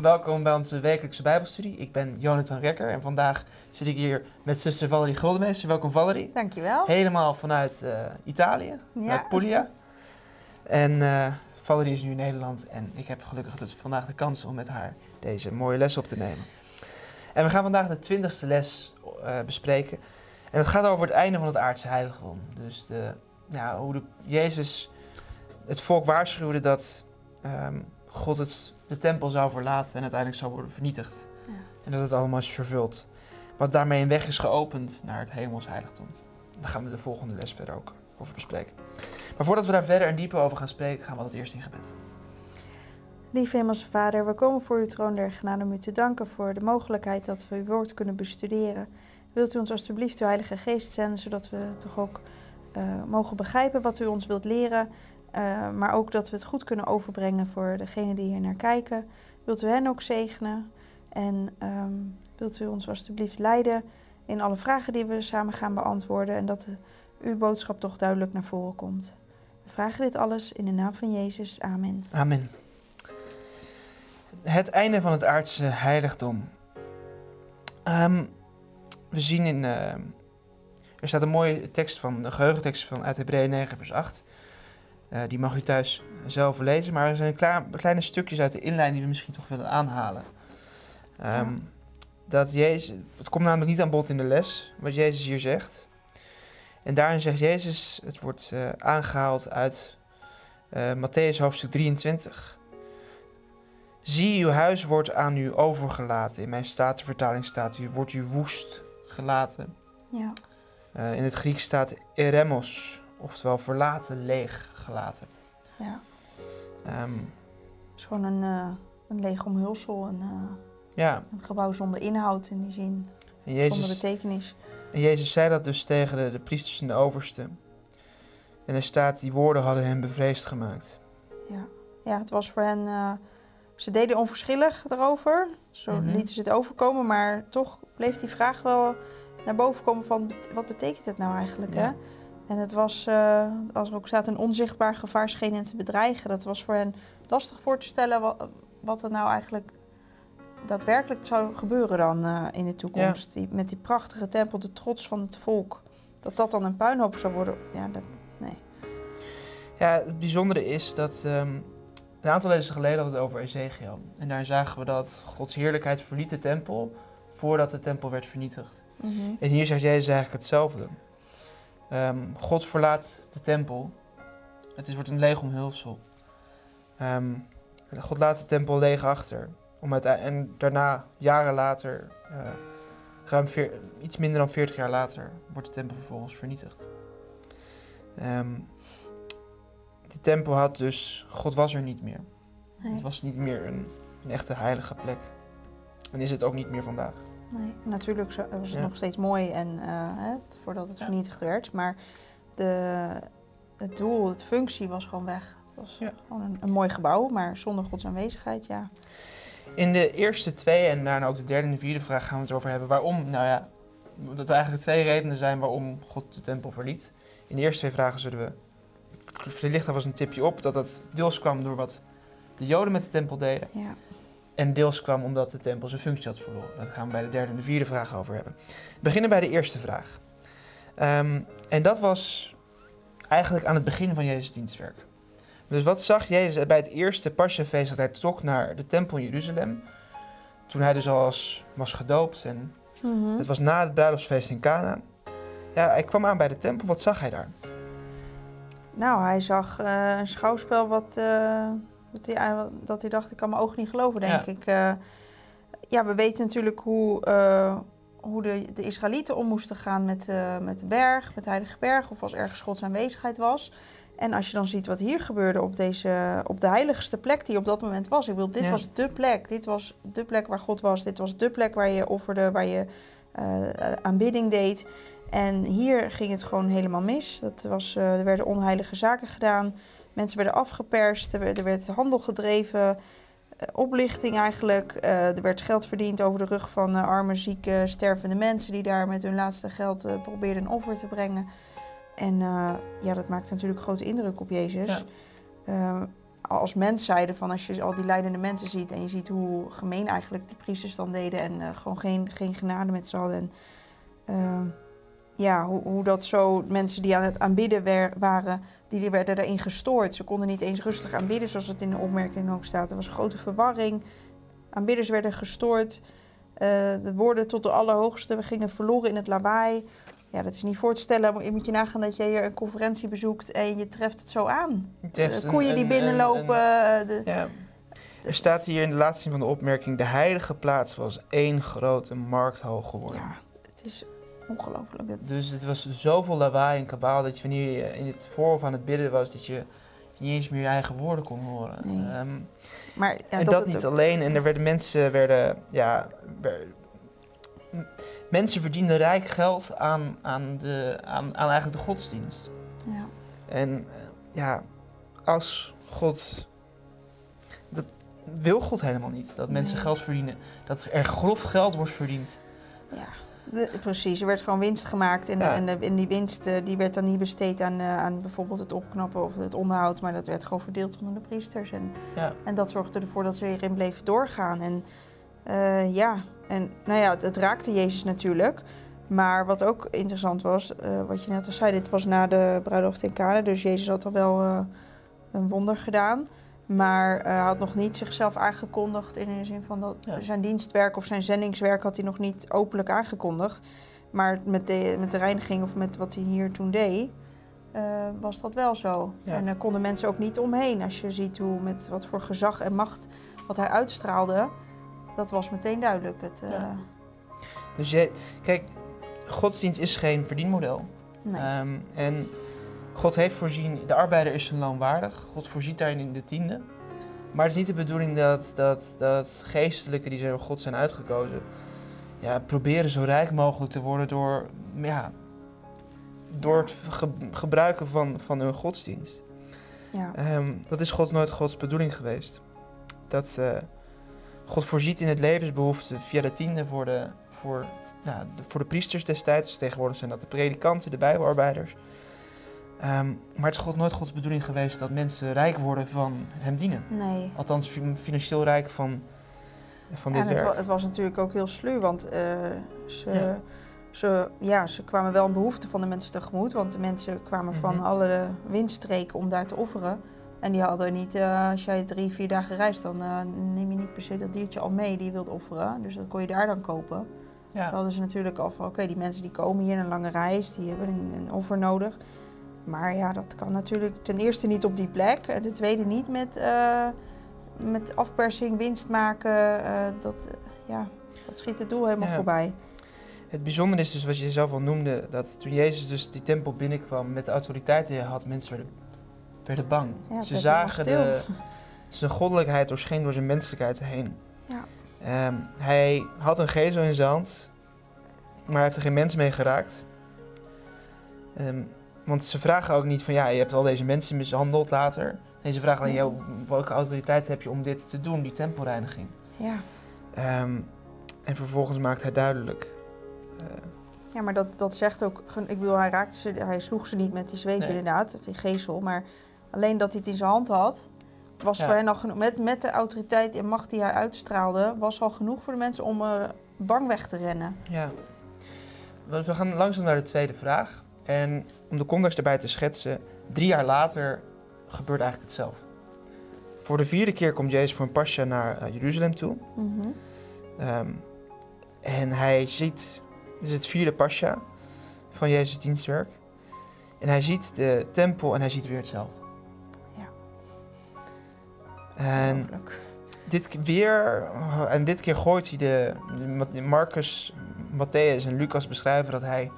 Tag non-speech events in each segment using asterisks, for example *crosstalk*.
welkom bij onze wekelijkse Bijbelstudie. Ik ben Jonathan Rekker en vandaag zit ik hier met zuster Valerie Guldenmeester. Welkom Valerie. Dankjewel. Helemaal vanuit uh, Italië, vanuit Puglia. En uh, Valerie is nu in Nederland en ik heb gelukkig dus vandaag de kans om met haar deze mooie les op te nemen. En we gaan vandaag de twintigste les uh, bespreken. En het gaat over het einde van het aardse heiligdom. Dus de, ja, hoe de, Jezus het volk waarschuwde dat um, God het, de tempel zou verlaten en uiteindelijk zou worden vernietigd. Ja. En dat het allemaal is vervuld. Wat daarmee een weg is geopend naar het hemels heiligdom. Daar gaan we de volgende les verder ook over bespreken. Maar voordat we daar verder en dieper over gaan spreken, gaan we het eerst in gebed. Lieve Hemelse Vader, we komen voor uw troon der genade om u te danken voor de mogelijkheid dat we uw woord kunnen bestuderen. Wilt u ons alstublieft uw Heilige Geest zenden, zodat we toch ook uh, mogen begrijpen wat u ons wilt leren uh, maar ook dat we het goed kunnen overbrengen voor degenen die hier naar kijken. Wilt u hen ook zegenen? En um, wilt u ons alstublieft leiden in alle vragen die we samen gaan beantwoorden. En dat de, uw boodschap toch duidelijk naar voren komt. We vragen dit alles in de naam van Jezus. Amen. Amen. Het einde van het aardse heiligdom. Um, we zien in. Uh, er staat een mooie tekst van, een geheugentekst van uit Hebreeën 9, vers 8. Uh, die mag u thuis zelf lezen. Maar er zijn klein, kleine stukjes uit de inleiding die we misschien toch willen aanhalen. Um, ja. Dat Jezus, het komt namelijk niet aan bod in de les, wat Jezus hier zegt. En daarin zegt Jezus, het wordt uh, aangehaald uit uh, Matthäus hoofdstuk 23. Zie, uw huis wordt aan u overgelaten. In mijn statenvertaling staat, u wordt u woest gelaten. Ja. in het Grieks staat eremos, oftewel verlaten, leeg gelaten. Ja. Um, het is gewoon een, uh, een leeg omhulsel, een, uh, ja. een gebouw zonder inhoud in die zin, Jezus, zonder betekenis. En Jezus zei dat dus tegen de, de priesters en de oversten. En er staat, die woorden hadden hen bevreesd gemaakt. Ja, ja het was voor hen... Uh, ze deden onverschillig erover, zo mm -hmm. lieten ze het overkomen, maar toch bleef die vraag wel naar boven komen van wat betekent het nou eigenlijk, ja. hè? En het was, uh, als er ook staat, een onzichtbaar gevaar scheen hen te bedreigen. Dat was voor hen lastig voor te stellen wat, wat er nou eigenlijk daadwerkelijk zou gebeuren dan uh, in de toekomst. Ja. Die, met die prachtige tempel, de trots van het volk. Dat dat dan een puinhoop zou worden, ja, dat, nee. Ja, het bijzondere is dat um, een aantal lezen geleden had het over Ezekiel. En daar zagen we dat Gods heerlijkheid verliet de tempel voordat de tempel werd vernietigd. Mm -hmm. En hier zegt Jezus eigenlijk hetzelfde. Um, God verlaat de tempel. Het is, wordt een leeg omhulsel. Um, God laat de tempel leeg achter. Om en daarna, jaren later, uh, ruim veer, iets minder dan 40 jaar later, wordt de tempel vervolgens vernietigd. Um, de tempel had dus, God was er niet meer. Nee. Het was niet meer een, een echte heilige plek. En is het ook niet meer vandaag. Nee, natuurlijk was het ja. nog steeds mooi en, uh, hè, voordat het vernietigd werd. Maar de, het doel, de functie was gewoon weg. Het was ja. gewoon een, een, mooi gebouw, maar zonder Gods aanwezigheid, ja. In de eerste twee en daarna ook de derde en de vierde vraag gaan we het over hebben. Waarom? Nou ja, dat er eigenlijk twee redenen zijn waarom God de tempel verliet. In de eerste twee vragen zullen we... Er ligt alvast een tipje op dat dat deels kwam door wat de Joden met de tempel deden. Ja. En deels kwam omdat de tempel zijn functie had verloren. Daar gaan we bij de derde en de vierde vraag over hebben. We beginnen bij de eerste vraag. Um, en dat was eigenlijk aan het begin van Jezus' dienstwerk. Dus wat zag Jezus bij het eerste Paschafeest dat hij trok naar de tempel in Jeruzalem? Toen hij dus al was, was gedoopt en mm -hmm. het was na het bruiloftsfeest in Cana. Ja, hij kwam aan bij de tempel. Wat zag hij daar? Nou, hij zag uh, een schouwspel wat... Uh dat hij, dat hij dacht, ik kan mijn ogen niet geloven, denk ja. ik. Uh, ja, we weten natuurlijk hoe, uh, hoe de, de Israëlieten om moesten gaan met, uh, met de berg, met de Heilige Berg, of als ergens Gods aanwezigheid was. En als je dan ziet wat hier gebeurde op, deze, op de heiligste plek die op dat moment was. Ik bedoel, dit ja. was de plek. Dit was de plek waar God was. Dit was de plek waar je offerde, waar je aanbidding deed. En hier ging het gewoon helemaal mis. Dat was, er werden onheilige zaken gedaan. Mensen werden afgeperst, er werd, er werd handel gedreven, uh, oplichting eigenlijk. Uh, er werd geld verdiend over de rug van uh, arme, zieke, stervende mensen die daar met hun laatste geld probeerden een offer te brengen. En ja, dat maakte natuurlijk grote indruk op Jezus. Ja. als mens zeiden van als je al die leidende mensen ziet en je ziet hoe gemeen eigenlijk die priesters dan deden en uh, gewoon geen, geen genade met ze hadden. En, uh, ja, hoe, hoe dat zo, mensen die aan het aanbidden waren, die, die werden daarin gestoord. Ze konden niet eens rustig aanbidden, zoals het in de opmerking ook staat. Er was grote verwarring. Aanbidders werden gestoord. Uh, de woorden tot de Allerhoogste we gingen verloren in het lawaai. Ja, dat is niet voor te stellen. Je moet je nagaan dat je hier een conferentie bezoekt en je treft het zo aan. De koeien die binnenlopen. de, ja. Er staat hier in de laatste zin van de opmerking: de heilige plaats was één grote markthal geworden. Ja, het is ongelooflijk. Dus het was zoveel lawaai en kabaal dat je wanneer je in het voorhof aan het bidden was, dat je niet eens meer je eigen woorden kon horen. Nee. Um, maar, ja, en dat, dat niet alleen. En er werden mensen, werden, ja, mensen verdienden rijk geld aan, aan, de, aan, aan eigenlijk de godsdienst. Ja. En ja, als God. Dat wil God helemaal niet. Dat mensen Nee. geld verdienen. Dat er grof geld wordt verdiend. Ja, de- precies. Er werd gewoon winst gemaakt. En, Ja. en, die winst eh, die werd dan niet besteed aan, eh, aan bijvoorbeeld het opknappen of het onderhoud. Maar dat werd gewoon verdeeld onder de priesters. En, Ja. en dat zorgde ervoor dat ze hierin bleven doorgaan. En eh, ja, en nou ja, het, het raakte Jezus natuurlijk. Maar wat ook interessant was, wat je net al zei, dit was na de bruiloft in Cana. Dus Jezus had al wel een wonder gedaan. Maar hij had nog niet zichzelf aangekondigd in de zin van dat Ja. zijn dienstwerk of zijn zendingswerk had hij nog niet openlijk aangekondigd. Maar met de, met de reiniging of met wat hij hier toen deed, eh, was dat wel zo. Ja. En daar konden mensen ook niet omheen. Als je ziet hoe met wat voor gezag en macht wat hij uitstraalde, dat was meteen duidelijk. Het, eh, Ja. Dus je, kijk, godsdienst is geen verdienmodel. nee. Ehm, en God heeft voorzien, de arbeider is zijn loon waardig. God voorziet daarin in de tiende. Maar het is niet de bedoeling dat, dat, dat geestelijken die door God zijn uitgekozen, ja, proberen zo rijk mogelijk te worden door, ja, door het ge- gebruiken van, van hun godsdienst. ja. Ehm, dat is God nooit Gods bedoeling geweest. Dat eh, God voorziet in het levensbehoefte via de tiende voor de, voor, ja, de, voor de priesters destijds. Tegenwoordig zijn dat de predikanten, de bijbelarbeiders. Ehm, maar het is God nooit Gods bedoeling geweest dat mensen rijk worden van hem dienen. nee. Althans fi- financieel rijk van, van dit en het, werk. wa- het was natuurlijk ook heel sluw, want eh, ze, Ja. Ze, ja, ze kwamen wel een behoefte van de mensen tegemoet, want de mensen kwamen van Mhm. alle windstreken om daar te offeren. En die hadden niet, eh, als jij drie, vier dagen reist, dan eh, neem je niet per se dat diertje al mee die je wilt offeren. Dus dat kon je daar dan kopen. Dan Ja. hadden ze natuurlijk al van, oké, die mensen die komen hier een lange reis, die hebben een, een offer nodig. Maar ja, dat kan natuurlijk ten eerste niet op die plek. En ten tweede niet met, eh, met afpersing, winst maken. eh, dat, eh, ja, dat schiet het doel helemaal Ja. voorbij. Het bijzondere is dus wat je zelf al noemde, dat toen Jezus dus die tempel binnenkwam met de autoriteit die hij had, mensen werden, werden bang. Ja, Ze zagen de, *laughs* zijn goddelijkheid doorscheen door zijn menselijkheid heen. Ja. Ehm, hij had een gezel in zijn hand, maar hij heeft er geen mens mee geraakt. Ehm, want ze vragen ook niet van, ja, je hebt al deze mensen mishandeld later. Nee, ze vragen Nee. "Yo, welke autoriteit heb je om dit te doen, die tempelreiniging? Ja. Ehm, en vervolgens maakt hij duidelijk... eh, Ja, maar dat, dat zegt ook. Ik bedoel, hij raakte ze, hij sloeg ze niet met die zweep Nee. inderdaad, die gezel. Maar alleen dat hij het in zijn hand had, was Ja. voor hen al genoeg. Met, met de autoriteit en macht die hij uitstraalde, was al genoeg voor de mensen om eh, bang weg te rennen. Ja. We gaan langzaam naar de tweede vraag. En om de context erbij te schetsen, drie jaar later gebeurt eigenlijk hetzelfde. Voor de vierde keer komt Jezus voor een pasja naar eh, Jeruzalem toe. Ehm, en hij ziet, dit is het vierde pasja van Jezus' dienstwerk. En hij ziet de tempel en hij ziet weer hetzelfde. Ja. En dit weer, en dit keer gooit hij de, de Marcus, Matthäus en Lucas beschrijven dat hij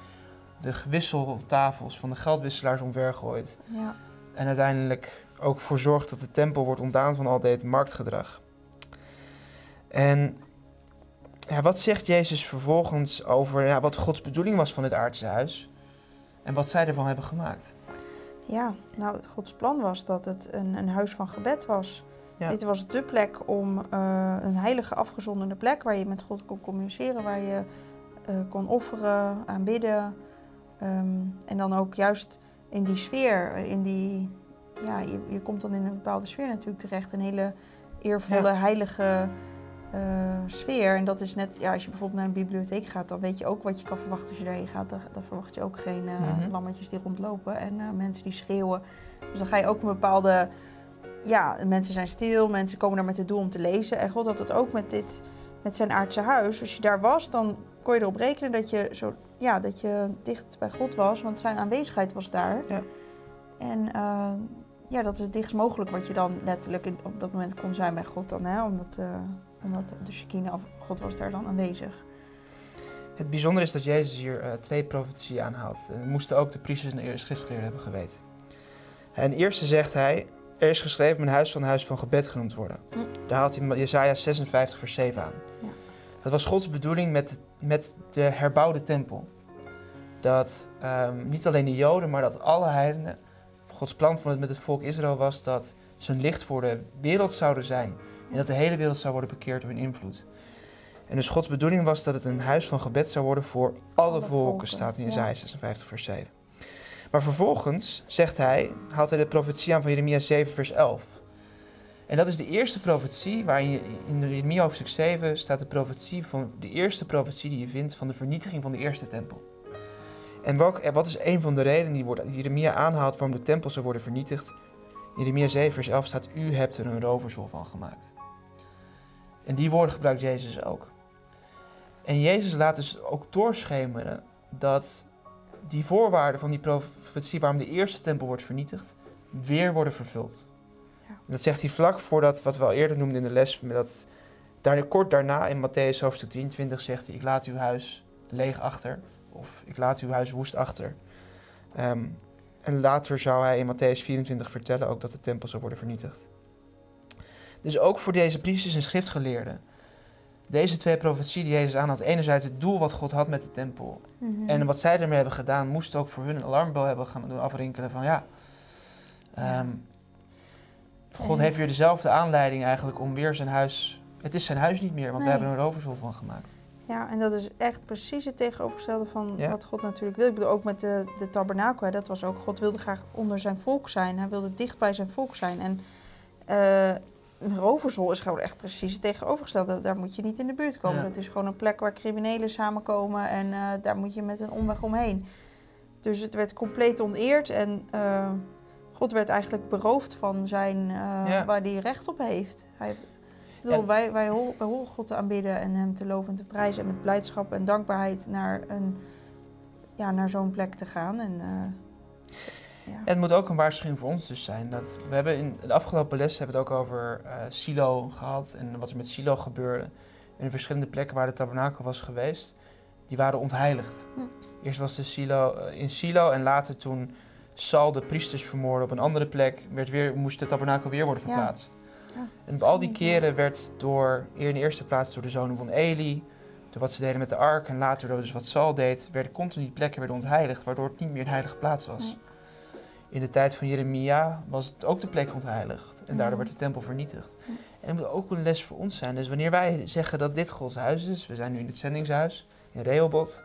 de gewisseltafels van de geldwisselaars omver gooit. Ja. En uiteindelijk ook voor zorgt dat de tempel wordt ontdaan van al dit marktgedrag. En ja, wat zegt Jezus vervolgens over ja, wat Gods bedoeling was van het aardse huis? En wat zij ervan hebben gemaakt? ja, nou, Gods plan was dat het een, een huis van gebed was. Ja. Dit was de plek om eh, een heilige afgezonderde plek waar je met God kon communiceren, waar je eh, kon offeren, aanbidden. Ehm, en dan ook juist in die sfeer, eh, in die, ja, je, je komt dan in een bepaalde sfeer natuurlijk terecht. Een hele eervolle, heilige uh, sfeer. En dat is net, ja, als je bijvoorbeeld naar een bibliotheek gaat, dan weet je ook wat je kan verwachten als je daarheen gaat. Dan, dan verwacht je ook geen uh, lammetjes die rondlopen en uh, mensen die schreeuwen. Dus dan ga je ook een bepaalde, ja, mensen zijn stil, mensen komen daar met het doel om te lezen. En God had het ook met dit, met zijn aardse huis. Als je daar was, dan kon je erop rekenen dat je, zo, ja, dat je dicht bij God was, want zijn aanwezigheid was daar. Ja. En ja, dat is het dichtst mogelijk wat je dan letterlijk in, op dat moment kon zijn bij God dan, hè, omdat omdat de Shekinah of God was daar dan aanwezig. Het bijzondere is dat Jezus hier uh, twee profetieën aanhaalt. En moesten ook de priesters en de schriftgeleerden hebben geweten. En eerste zegt hij, er is geschreven mijn huis van huis van gebed genoemd worden. Hm. Daar haalt hij Jesaja 56 vers 7 aan. Ja. Dat was Gods bedoeling met, met de herbouwde tempel. Dat um, niet alleen de Joden, maar dat alle heidenen... Gods plan van het met het volk Israël was dat ze een licht voor de wereld zouden zijn en dat de hele wereld zou worden bekeerd door hun invloed. En dus Gods bedoeling was dat het een huis van gebed zou worden voor alle, volken, staat in Isaiah 56, vers 7. Maar vervolgens zegt hij, haalt hij de profetie aan van Jeremia 7, vers 11. En dat is de eerste profetie, waarin je, in Jeremia hoofdstuk 7 staat de profetie van de eerste profetie die je vindt van de vernietiging van de eerste tempel. En wat is een van de redenen die, Jeremia aanhaalt waarom de tempel zou worden vernietigd? In Jeremia 7, vers 11 staat: U hebt er een roversel van gemaakt. En die woorden gebruikt Jezus ook. En Jezus laat dus ook doorschemeren dat die voorwaarden van die profetie waarom de eerste tempel wordt vernietigd, weer worden vervuld. Dat zegt hij vlak voordat, wat we al eerder noemden in de les, dat daar, kort daarna in Matthäus hoofdstuk 23 zegt hij, ik laat uw huis leeg achter, of ik laat uw huis woest achter. Ehm, en later zou hij in Matthäus 24 vertellen ook dat de tempel zou worden vernietigd. Dus ook voor deze priesters en schriftgeleerden. Deze twee profetieën die Jezus aanhad. Enerzijds het doel wat God had met de tempel. Mhm. En wat zij ermee hebben gedaan, moest ook voor hun een alarmbel hebben gaan doen afrinkelen van ja. Ehm, God heeft weer dezelfde aanleiding eigenlijk om weer zijn huis. Het is zijn huis niet meer, want we hebben er een roversel van gemaakt. Ja, en dat is echt precies het tegenovergestelde van wat God natuurlijk wil. Ik bedoel, ook met de, de tabernakel, dat was ook, God wilde graag onder zijn volk zijn. Hij wilde dicht bij zijn volk zijn. En uh, een roverzol is gewoon echt precies het tegenovergestelde. Daar moet je niet in de buurt komen. Dat is gewoon een plek waar criminelen samenkomen en uh, daar moet je met een omweg omheen. Dus het werd compleet oneerd en uh, God werd eigenlijk beroofd van zijn, uh, waar hij recht op heeft. Hij heeft bedoel, wij, wij, horen God te aanbidden en hem te loven en te prijzen en met blijdschap en dankbaarheid naar, een, ja, naar zo'n plek te gaan. En, ja. Het moet ook een waarschuwing voor ons dus zijn. Dat we hebben in de afgelopen les hebben we het ook over uh, Silo gehad en wat er met Silo gebeurde. En de verschillende plekken waar de tabernakel was geweest, die waren ontheiligd. Hm. Eerst was de Silo in Silo en later toen Sal de priesters vermoordde op een andere plek, werd weer, moest de tabernakel weer worden verplaatst. Ja. en op al die keren werd door, in de eerste plaats door de zonen van Eli, door wat ze deden met de ark en later door dus wat Sal deed, werden continu die plekken weer ontheiligd, waardoor het niet meer een heilige plaats was. In de tijd van Jeremia was het ook de plek ontheiligd. En daardoor werd de tempel vernietigd. En dat moet ook een les voor ons zijn. Dus wanneer wij zeggen dat dit Gods huis is, we zijn nu in het zendingshuis in Rehoboth,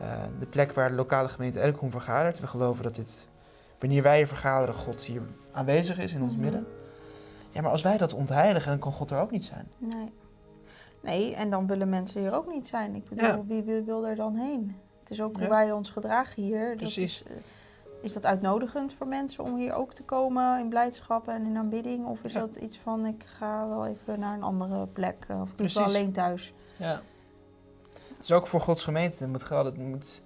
uh, de plek waar de lokale gemeente Elkom vergadert. We geloven dat dit, wanneer wij hier vergaderen, God hier aanwezig is in ons mhm. midden. Ja, maar als wij dat ontheiligen, dan kan God er ook niet zijn. Nee. Nee, en dan willen mensen hier ook niet zijn. Ik bedoel, wie wil, wil er dan heen? Het is ook hoe wij ons gedragen hier. Precies. Dat is, uh, is dat uitnodigend voor mensen om hier ook te komen in blijdschap en in aanbidding? Of is dat iets van ik ga wel even naar een andere plek eh, of ik ben alleen thuis? Ja. Het is ook voor Gods gemeente. Het moet gelden, moet,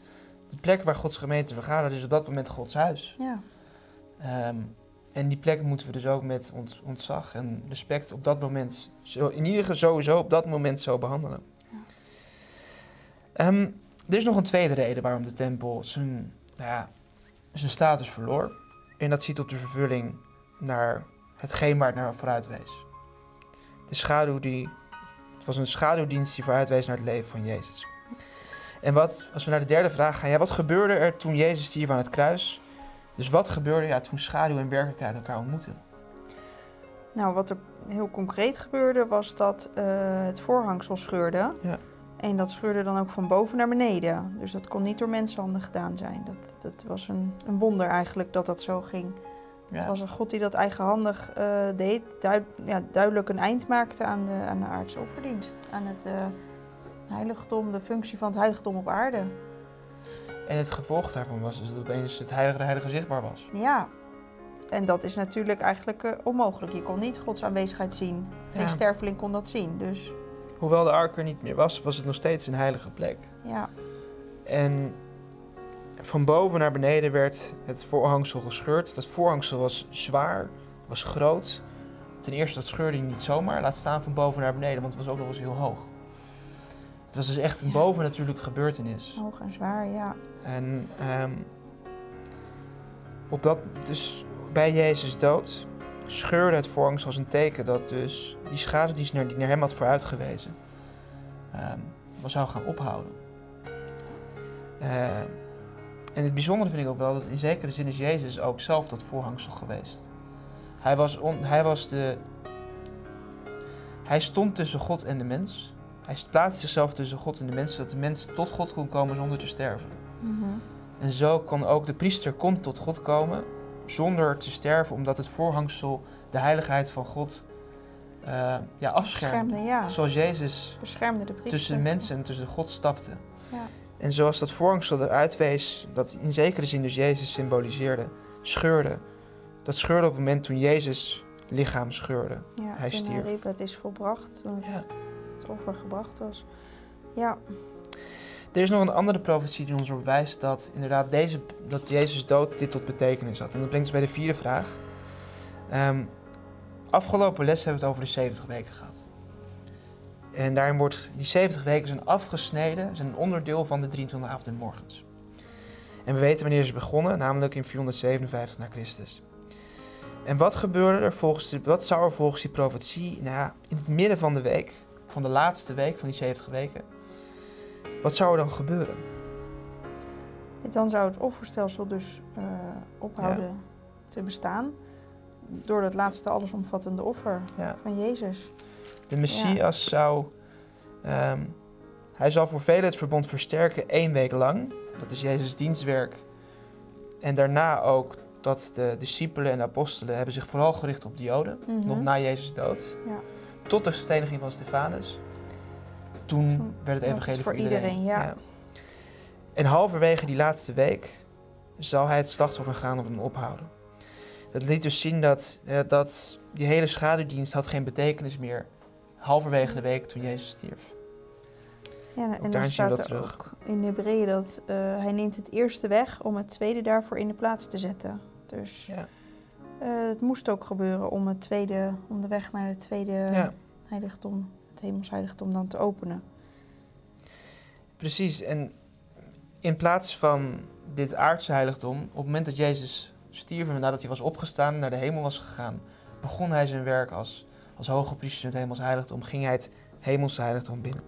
de plek waar Gods gemeente vergadert is op dat moment Gods huis. Ja. Ehm, en die plek moeten we dus ook met ons ontzag en respect op dat moment, zo, in ieder geval sowieso op dat moment zo behandelen. Ja. Ehm, er is nog een tweede reden waarom de tempel zijn nou ja, zijn status verloor. En dat ziet op de vervulling naar hetgeen waar het naar vooruit wees. De schaduw die, het was een schaduwdienst die vooruit wees naar het leven van Jezus. En wat, als we naar de derde vraag gaan, ja, wat gebeurde er toen Jezus stierf aan het kruis? Dus wat gebeurde ja, toen schaduw en werkelijkheid elkaar ontmoetten? Nou, wat er heel concreet gebeurde was dat uh, het voorhangsel scheurde. Ja. En dat scheurde dan ook van boven naar beneden. Dus dat kon niet door mensenhanden gedaan zijn. Dat, dat was een, een wonder eigenlijk dat dat zo ging. Het was een God die dat eigenhandig uh, deed, duid, ja, duidelijk een eind maakte aan de, aan de aardse offerdienst. Aan het uh, heiligdom, de functie van het heiligdom op aarde. En het gevolg daarvan was dus dat opeens het heilige de heilige zichtbaar was. Ja, en dat is natuurlijk eigenlijk uh, onmogelijk. Je kon niet Gods aanwezigheid zien. Geen ja. sterveling kon dat zien. Dus... Hoewel de ark er niet meer was, was het nog steeds een heilige plek. Ja. En van boven naar beneden werd het voorhangsel gescheurd. Dat voorhangsel was zwaar, was groot. Ten eerste, dat scheurde hij niet zomaar, laat staan van boven naar beneden, want het was ook nog eens heel hoog. Het was dus echt een ja. bovennatuurlijke gebeurtenis. Hoog en zwaar, ja. En um, op dat, dus bij Jezus dood scheurde het voorhangsel als een teken dat dus die schade die naar, die naar hem had vooruitgewezen, um, zou gaan ophouden. Uh, en het bijzondere vind ik ook wel dat in zekere zin is Jezus ook zelf dat voorhangsel geweest. Hij was, hij was de. Hij stond tussen God en de mens. Hij plaatste zichzelf tussen God en de mens, zodat de mens tot God kon komen zonder te sterven. Mm En zo kon ook de priester kon tot God komen zonder te sterven, omdat het voorhangsel de heiligheid van God uh, ja, afschermde. Ja. Zoals Jezus Beschermde de tussen de mensen en tussen God stapte. Ja. En zoals dat voorhangsel eruit wees, dat in zekere zin dus Jezus symboliseerde, scheurde. Dat scheurde op het moment toen Jezus lichaam scheurde. Ja, hij stierf. Riep, het is volbracht, want ja. Offer gebracht was. Ja. Er is nog een andere profetie die ons erop wijst dat inderdaad deze, dat Jezus dood dit tot betekenis had. En dat brengt ons bij de vierde vraag. Um, afgelopen les hebben we het over de 70 weken gehad. En daarin wordt die 70 weken zijn afgesneden, zijn een onderdeel van de 23 avond en morgens. En we weten wanneer ze begonnen, namelijk in 457 na Christus. En wat gebeurde er volgens wat zou er volgens die profetie, nou ja, in het midden van de week, van de laatste week van die 70 weken, wat zou er dan gebeuren? Dan zou het offerstelsel dus uh, ophouden ja. te bestaan door dat laatste allesomvattende offer ja. van Jezus. De Messias zou, um, hij zal voor velen het verbond versterken één week lang. Dat is Jezus' dienstwerk. En daarna ook dat de discipelen en de apostelen hebben zich vooral gericht op de Joden, mm -hmm. nog na Jezus dood. Ja. Tot de steniging van Stefanus. Toen, Toen werd het evangelie voor, voor iedereen. iedereen ja. ja. En halverwege die laatste week zal hij het slachtoffer gaan of hem ophouden. Dat liet dus zien dat, uh, dat die hele schaduwdienst had geen betekenis meer halverwege de week toen Jezus stierf. Ja, en dan staat er terug. ook in Hebreeën dat uh, hij neemt het eerste weg om het tweede daarvoor in de plaats te zetten. Dus ja. Uh, het moest ook gebeuren om, het tweede, om de weg naar het tweede ja. heiligdom, het hemelsheiligdom dan te openen. Precies, en in plaats van dit aardse heiligdom, op het moment dat Jezus stierf en nadat hij was opgestaan naar de hemel was gegaan, begon hij zijn werk als als hoge priester in het hemels heiligdom, ging hij het hemelse heiligdom binnen.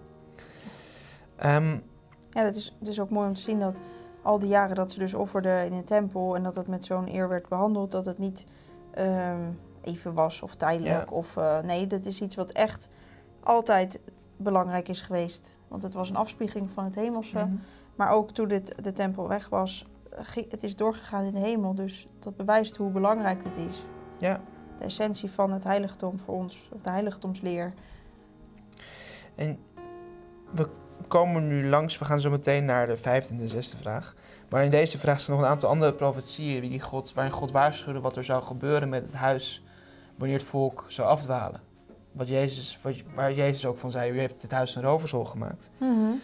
Um, ja, dat is, is ook mooi om te zien dat al die jaren dat ze dus offerden in de tempel en dat dat met zo'n eer werd behandeld, dat het niet um, even was of tijdelijk. Ja. Of, uh, nee, dat is iets wat echt altijd belangrijk is geweest. Want het was een afspiegeling van het hemelse. Mhm. Maar ook toen dit, de tempel weg was, ging, het is doorgegaan in de hemel. Dus dat bewijst hoe belangrijk dit is. Ja, de essentie van het heiligdom voor ons, of de heiligdomsleer. En we komen nu langs, we gaan zo meteen naar de vijfde en de zesde vraag. Maar in deze vraag staan nog een aantal andere profetieën die God, waarin God waarschuwde wat er zou gebeuren met het huis wanneer het volk zou afdwalen. Wat Jezus, waar Jezus ook van zei, u heeft het huis een roversol gemaakt. Mm -hmm.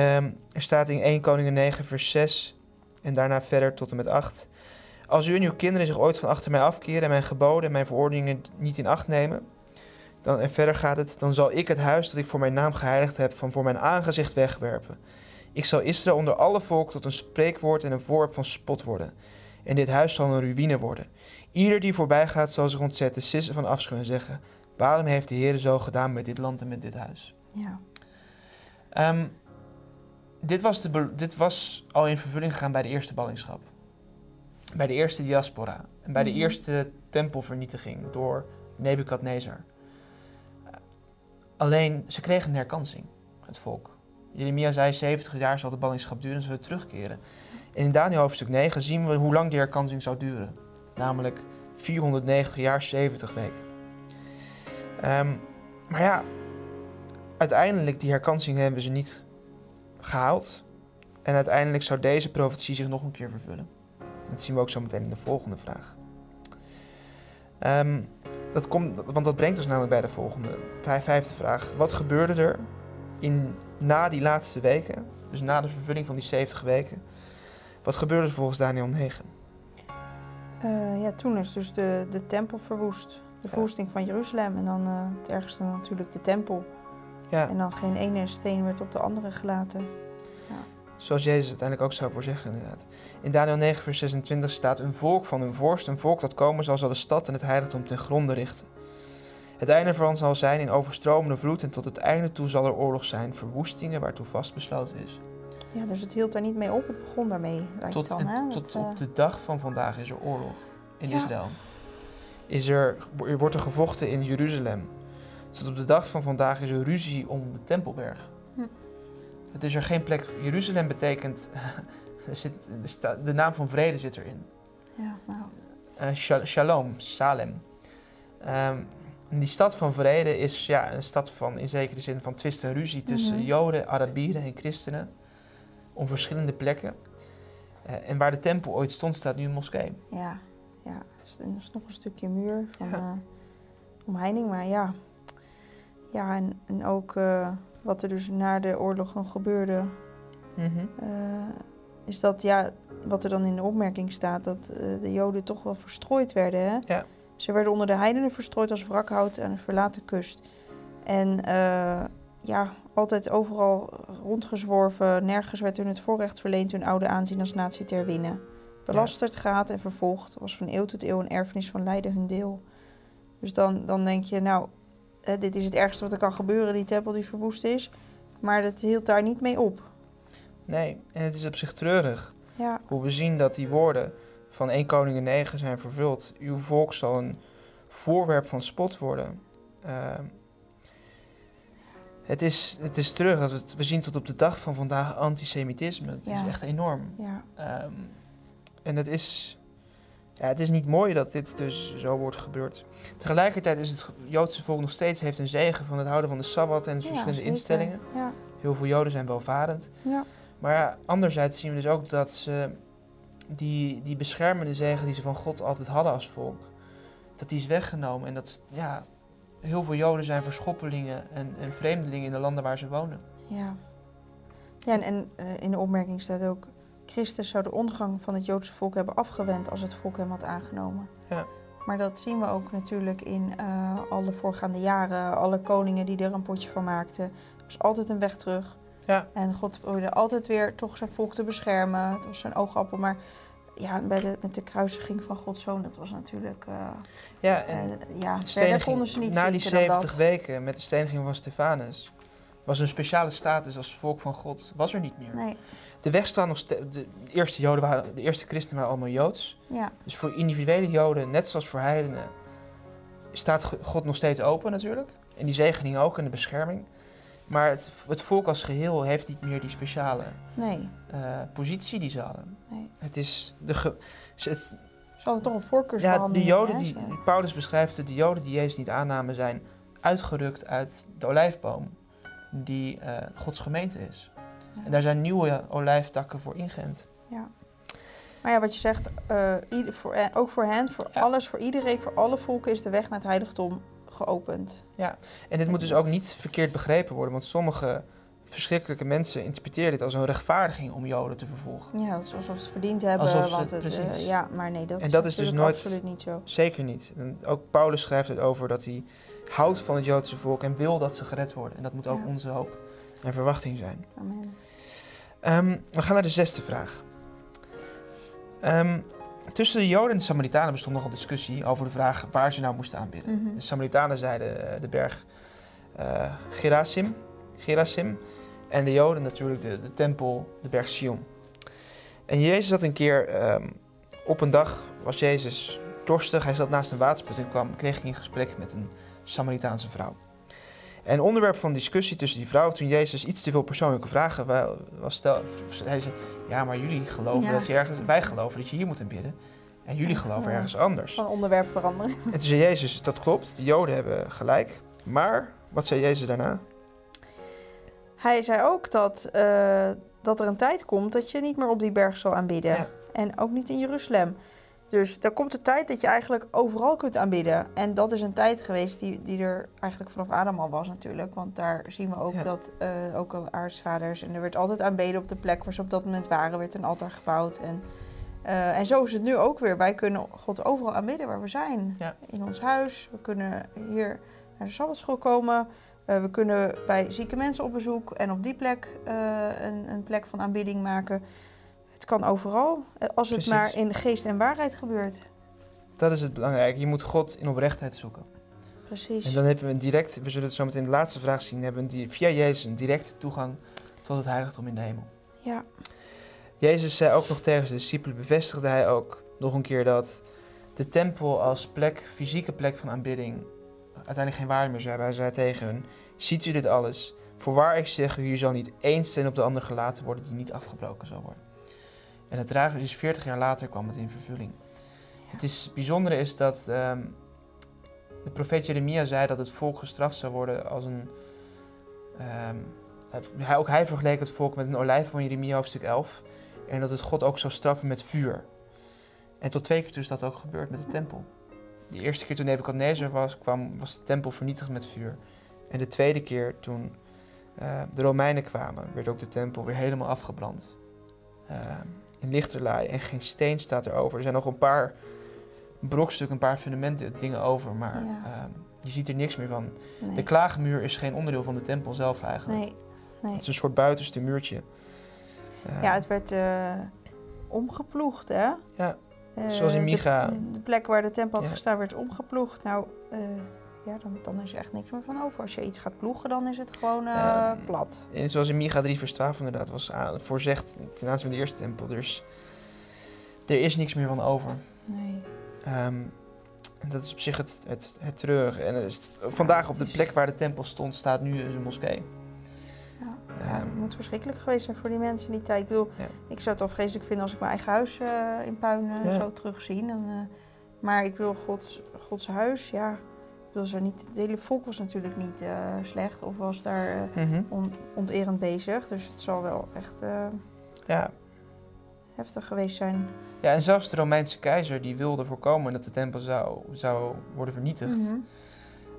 um, er staat in 1 Koningen 9 vers 6 en daarna verder tot en met 8. Als u en uw kinderen zich ooit van achter mij afkeren en mijn geboden en mijn verordeningen niet in acht nemen, dan, en verder gaat het, dan zal ik het huis dat ik voor mijn naam geheiligd heb van voor mijn aangezicht wegwerpen. Ik zal Israël onder alle volken tot een spreekwoord en een voorwerp van spot worden. En dit huis zal een ruïne worden. Ieder die voorbij gaat zal zich ontzetten, sissen van afschuw en zeggen... waarom heeft de Heer zo gedaan met dit land en met dit huis? Ja. Um, dit, was de, dit was al in vervulling gegaan bij de eerste ballingschap bij de eerste diaspora en bij de Mhm. eerste tempelvernietiging door Nebukadnezar. Alleen, ze kregen een herkansing, het volk. Jeremia zei, 70 jaar zal de ballingschap duren en zullen terugkeren. En in Daniel hoofdstuk 9 zien we hoe lang die herkansing zou duren. Namelijk 490 jaar 70 weken. Ehm, maar ja, uiteindelijk die herkansing hebben ze niet gehaald. En uiteindelijk zou deze profetie zich nog een keer vervullen. Dat zien we ook zo meteen in de volgende vraag. Ehm, dat komt, want dat brengt ons namelijk bij de volgende, vijfde vraag. Wat gebeurde er in, na die laatste weken, dus na de vervulling van die 70 weken, wat gebeurde er volgens Daniel 9? Uh, ja, toen is dus de, de tempel verwoest. De verwoesting van Jeruzalem. En dan uh, het ergste natuurlijk de tempel. Ja. En dan geen ene steen werd op de andere gelaten. Zoals Jezus uiteindelijk ook zou voorzeggen, inderdaad. In Daniel 9, vers 26 staat: Een volk van hun vorst, een volk dat komen zal, zal de stad en het heiligdom ten gronde richten. Het einde ervan zal zijn in overstromende vloed en tot het einde toe zal er oorlog zijn, verwoestingen waartoe vastbesloten is. Ja, dus het hield daar niet mee op, het begon daarmee. Tot, dan, hè? tot op eh, de dag van vandaag is er oorlog in Israël. Is er, wordt er gevochten in Jeruzalem. Tot op de dag van vandaag is er ruzie om de Tempelberg. Hm. Het is er geen plek. Jeruzalem betekent. *laughs* zit, de naam van vrede zit erin. Ja, nou. Uh, shalom, Salem. Um, die stad van vrede is ja, een stad van in zekere zin van twist en ruzie tussen mhm. Joden, Arabieren en christenen. Om verschillende plekken. Uh, en waar de tempel ooit stond, staat nu een moskee. Ja, ja. er is nog een stukje muur van ja. *laughs* uh, omheining, maar ja. Ja, en, en ook wat er dus na de oorlog nog gebeurde, mm -hmm. is dat ja, wat er dan in de opmerking staat, dat de Joden toch wel verstrooid werden. Hè? Ja. Ze werden onder de heidenen verstrooid als wrakhout aan een verlaten kust. En uh, ja, altijd overal rondgezworven. Nergens werd hun het voorrecht verleend hun oude aanzien als natie te herwinnen. Belasterd, gaat en vervolgd was van eeuw tot eeuw een erfenis van lijden hun deel. Dus dan, dan denk je, nou, dit is het ergste wat er kan gebeuren, die tempel die verwoest is. Maar dat hield daar niet mee op. Nee, en het is op zich treurig. Ja. Hoe we zien dat die woorden van 1 Koningen 9 zijn vervuld. Uw volk zal een voorwerp van spot worden. Uh, het, is, het is terug. Dat we, we zien tot op de dag van vandaag antisemitisme. Het is echt enorm. Ja. Um, en het is, ja, het is niet mooi dat dit dus zo wordt gebeurd. Tegelijkertijd is het Joodse volk nog steeds heeft een zegen van het houden van de Sabbat en de verschillende instellingen. Heel veel Joden zijn welvarend. Maar anderzijds zien we dus ook dat ze die, die beschermende zegen die ze van God altijd hadden als volk, dat die is weggenomen. En dat ja, heel veel Joden zijn verschoppelingen en, en vreemdelingen in de landen waar ze wonen. Ja, ja en, en uh, in de opmerking staat ook, Christus zou de ondergang van het Joodse volk hebben afgewend als het volk hem had aangenomen. Ja. Maar dat zien we ook natuurlijk in uh, alle voorgaande jaren. Alle koningen die er een potje van maakten. Er was altijd een weg terug. Ja. En God probeerde altijd weer toch zijn volk te beschermen. Het was zijn oogappel. Maar ja, bij de, met de kruisiging van Gods zoon, dat was natuurlijk... Uh, ja, en uh, ja, verder konden ze niet Na die 70 weken met de steniging van Stefanus... was een speciale status als volk van God was er niet meer. Nee. De weg staat nog steeds... De eerste Joden waren... De eerste christenen waren allemaal Joods. Ja. Dus voor individuele Joden, net zoals voor heidenen... staat God nog steeds open natuurlijk. En die zegening ook en de bescherming. Maar het, het, volk als geheel heeft niet meer die speciale nee. uh, positie die ze hadden. Nee. Het is de. Ge, het, ze hadden toch een voorkeursbehandeling. Ja, de Joden die, die, Paulus beschrijft, de Joden die Jezus niet aannamen, zijn uitgerukt uit de olijfboom, die uh, Gods gemeente is. Ja. En daar zijn nieuwe olijftakken voor ingeënt. Ja. Maar ja, wat je zegt, uh, ieder, voor, ook voor hen, voor ja. alles, voor iedereen, voor alle volken is de weg naar het heiligdom geopend. Ja, en dit moet dus ook niet verkeerd begrepen worden, want sommige verschrikkelijke mensen interpreteren dit als een rechtvaardiging om Joden te vervolgen. Ja, alsof ze het verdiend hebben. Alsof want het, uh, ja, maar nee, dat, en dat is, dus nooit, absoluut niet zo. Zeker niet. En ook Paulus schrijft het over dat hij houdt van het Joodse volk en wil dat ze gered worden. En dat moet ook ja. onze hoop en verwachting zijn. Amen. Um, we gaan naar de zesde vraag. Um, Tussen de Joden en de Samaritanen bestond nogal discussie over de vraag waar ze nou moesten aanbidden. Mm -hmm. De Samaritanen zeiden uh, de berg uh, Gerasim, Gerasim en de Joden natuurlijk de, de, tempel, de berg Sion. En Jezus had een keer, um, op een dag was Jezus dorstig, hij zat naast een waterput en kwam, kreeg hij een gesprek met een Samaritaanse vrouw. En onderwerp van discussie tussen die vrouw, toen Jezus iets te veel persoonlijke vragen was, stel, hij zei, ja, maar jullie geloven Ja. dat je ergens, wij geloven dat je hier moet aanbidden. En jullie geloven ergens anders. Van onderwerp veranderen. *laughs* En toen zei Jezus, dat klopt, de Joden hebben gelijk. Maar, wat zei Jezus daarna? Hij zei ook dat, uh, dat er een tijd komt dat je niet meer op die berg zal aanbidden. Ja. En ook niet in Jeruzalem. Dus er komt een tijd dat je eigenlijk overal kunt aanbidden. En dat is een tijd geweest die, die er eigenlijk vanaf Adam al was natuurlijk. Want daar zien we ook Ja. dat uh, ook al aartsvaders... en er werd altijd aanbeden op de plek waar ze op dat moment waren. werd een altaar gebouwd. En, uh, en zo is het nu ook weer. Wij kunnen God overal aanbidden waar we zijn. Ja. In ons huis. We kunnen hier naar de Sabbatschool komen. Uh, we kunnen bij zieke mensen op bezoek. En op die plek uh, een, een plek van aanbidding maken. Het kan overal, als het Precies. maar in geest en waarheid gebeurt. Dat is het belangrijke. Je moet God in oprechtheid zoeken. Precies. En dan hebben we een direct, we zullen het zo meteen in de laatste vraag zien, hebben we via Jezus een directe toegang tot het heiligdom in de hemel. Ja. Jezus zei ook nog tegen zijn discipelen, bevestigde hij ook nog een keer dat de tempel als plek, fysieke plek van aanbidding, uiteindelijk geen waarde meer zou hebben. Hij zei tegen hen, ziet u dit alles? Voorwaar ik zeg u, je zal niet één steen op de ander gelaten worden die niet afgebroken zal worden. En het trage is 40 jaar later kwam het in vervulling. Het is, bijzondere is dat um, de profeet Jeremia zei dat het volk gestraft zou worden als een... Um, hij, ook hij vergeleek het volk met een olijfboom Jeremia hoofdstuk 11. En dat het God ook zou straffen met vuur. En tot twee keer is dat ook gebeurd met de tempel. De eerste keer toen Nebuchadnezzar was, kwam, was de tempel vernietigd met vuur. En de tweede keer toen uh, de Romeinen kwamen, werd ook de tempel weer helemaal afgebrand. Uh, in lichterlaai en geen steen staat erover. Er zijn nog een paar brokstukken, een paar fundamenten dingen over, maar ja. uh, je ziet er niks meer van. Nee. De klaagmuur is geen onderdeel van de tempel zelf eigenlijk. Nee. nee. Het is een soort buitenste muurtje. ja, het werd uh, omgeploegd, hè? Ja, zoals in Micha. De, de, plek waar de tempel had ja. gestaan werd omgeploegd. Nou, uh, ja, dan, dan, is er echt niks meer van over. Als je iets gaat ploegen, dan is het gewoon uh, plat. En zoals in Micha 3 vers 12 inderdaad was voorzegd ten aanzien van de eerste tempel. Dus er is niks meer van over. Nee. Um, en dat is op zich het, het, het treurig. En het is, vandaag op de plek waar de tempel stond, staat nu een moskee. Ja, ja, het moet verschrikkelijk geweest zijn voor die mensen in die tijd. Ik, bedoel, ja. ik zou het wel vreselijk vinden als ik mijn eigen huis uh, in puin uh, zou terugzien. En, maar ik wil Gods, Gods huis, ja. Was er niet, het hele volk was natuurlijk niet uh, slecht of was daar uh, Mhm. mm -hmm. on, onterend bezig. Dus het zal wel echt uh, ja. heftig geweest zijn. Ja, en zelfs de Romeinse keizer die wilde voorkomen dat de tempel zou, zou worden vernietigd. Mm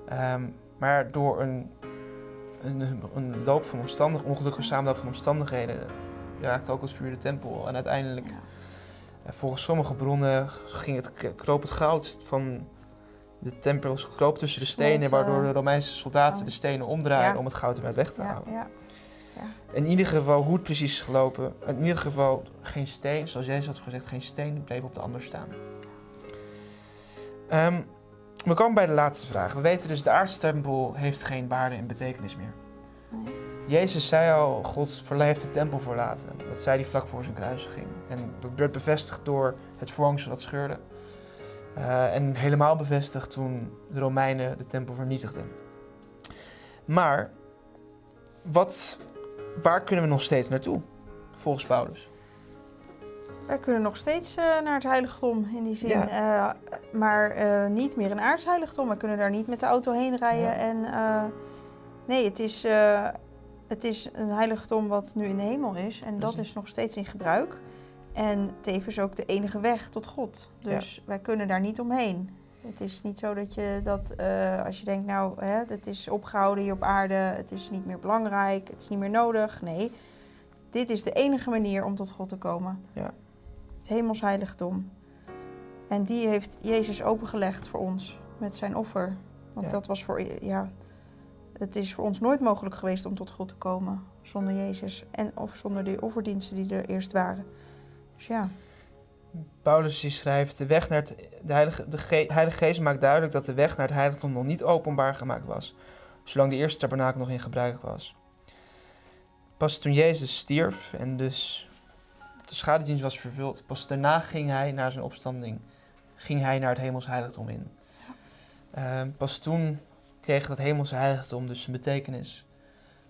-hmm. um, maar door een, een, een, loop van omstandigheden, ongelukkige samenloop van omstandigheden, raakte ook het vuur de tempel. En uiteindelijk, ja. volgens sommige bronnen, ging het, kroop het goud van de tempel kroop tussen de stenen, waardoor de Romeinse soldaten oh. de stenen omdraaien om het goud eruit weg te ja, halen. In ieder geval, hoe het precies is gelopen, in ieder geval geen steen, zoals Jezus had gezegd, geen steen bleef op de ander staan. Um, we komen bij de laatste vraag. We weten dus, de aardse tempel heeft geen waarde en betekenis meer. Nee. Jezus zei al, God heeft de tempel verlaten. Dat zei hij vlak voor zijn kruisiging. En dat werd bevestigd door het voorhangsel dat scheurde. Uh, en helemaal bevestigd toen de Romeinen de tempel vernietigden. Maar wat, waar kunnen we nog steeds naartoe, volgens Paulus? Wij kunnen nog steeds uh, naar het heiligdom in die zin. Ja. Uh, maar uh, niet meer een aardsheiligdom. We kunnen daar niet met de auto heen rijden. Ja. En nee, het is, het is een heiligdom wat nu in de hemel is. En dat is nog steeds in gebruik. En tevens ook de enige weg tot God. Dus ja. wij kunnen daar niet omheen. Het is niet zo dat je dat, uh, als je denkt, nou, hè, het is opgehouden hier op aarde, het is niet meer belangrijk, het is niet meer nodig. Nee, dit is de enige manier om tot God te komen. Ja. Het hemels heiligdom. En die heeft Jezus opengelegd voor ons met zijn offer. Want Ja. dat was voor, ja, het is voor ons nooit mogelijk geweest om tot God te komen zonder Jezus. En of zonder die offerdiensten die er eerst waren. Dus ja. Paulus die schrijft, de, weg naar het, de, heilige, de Ge- Heilige Geest maakt duidelijk dat de weg naar het heiligdom nog niet openbaar gemaakt was, zolang de eerste tabernakel nog in gebruik was. Pas toen Jezus stierf en dus de schadedienst was vervuld, pas daarna ging hij naar zijn opstanding, ging hij naar het hemels heiligdom in. Uh, pas toen kreeg dat hemelse heiligdom dus zijn betekenis,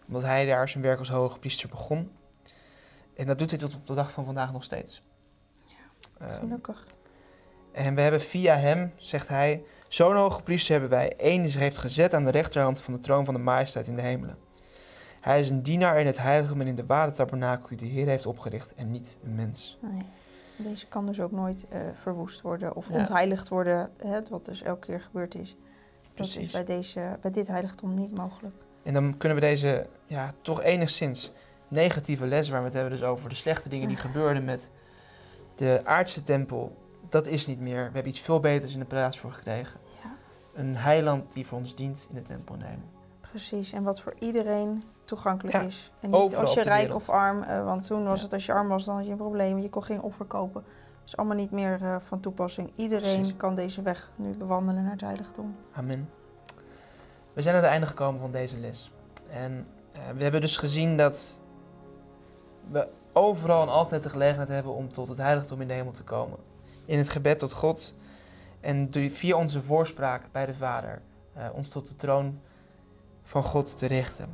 omdat hij daar zijn werk als hoge priester begon. En dat doet hij tot op de dag van vandaag nog steeds. Um, Gelukkig. En we hebben via hem, zegt hij, zo'n hoge priester hebben wij. Eén die zich heeft gezet aan de rechterhand van de troon van de majesteit in de hemelen. Hij is een dienaar in het heilige en in de ware tabernakel die de Heer heeft opgericht en niet een mens. Nee. Deze kan dus ook nooit uh, verwoest worden of ja. ontheiligd worden, hè, wat dus elke keer gebeurd is. Precies. Dat is bij, deze, bij dit heiligdom niet mogelijk. En dan kunnen we deze ja, toch enigszins negatieve les, waar we het hebben dus over de slechte dingen die gebeurden met de aardse tempel, dat is niet meer. We hebben iets veel beters in de plaats voor gekregen. Ja. Een heiland die voor ons dient in de tempel nemen. Precies, en wat voor iedereen toegankelijk is. En niet als je rijk of arm, uh, want toen was het als je arm was, dan had je een probleem. Je kon geen offer kopen. Dat is allemaal niet meer uh, van toepassing. Iedereen kan deze weg nu bewandelen naar het heiligdom. Amen. We zijn aan het einde gekomen van deze les. En uh, we hebben dus gezien dat we overal en altijd de gelegenheid hebben om tot het heiligdom in de hemel te komen. In het gebed tot God en via onze voorspraak bij de Vader ons tot de troon van God te richten.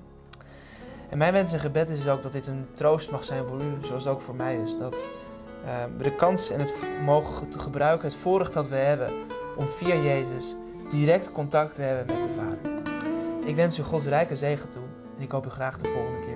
En mijn wens en gebed is ook dat dit een troost mag zijn voor u, zoals het ook voor mij is. Dat uh, we de kans en het mogen te gebruiken, het voorrecht dat we hebben om via Jezus direct contact te hebben met de Vader. Ik wens u Gods rijke zegen toe en ik hoop u graag de volgende keer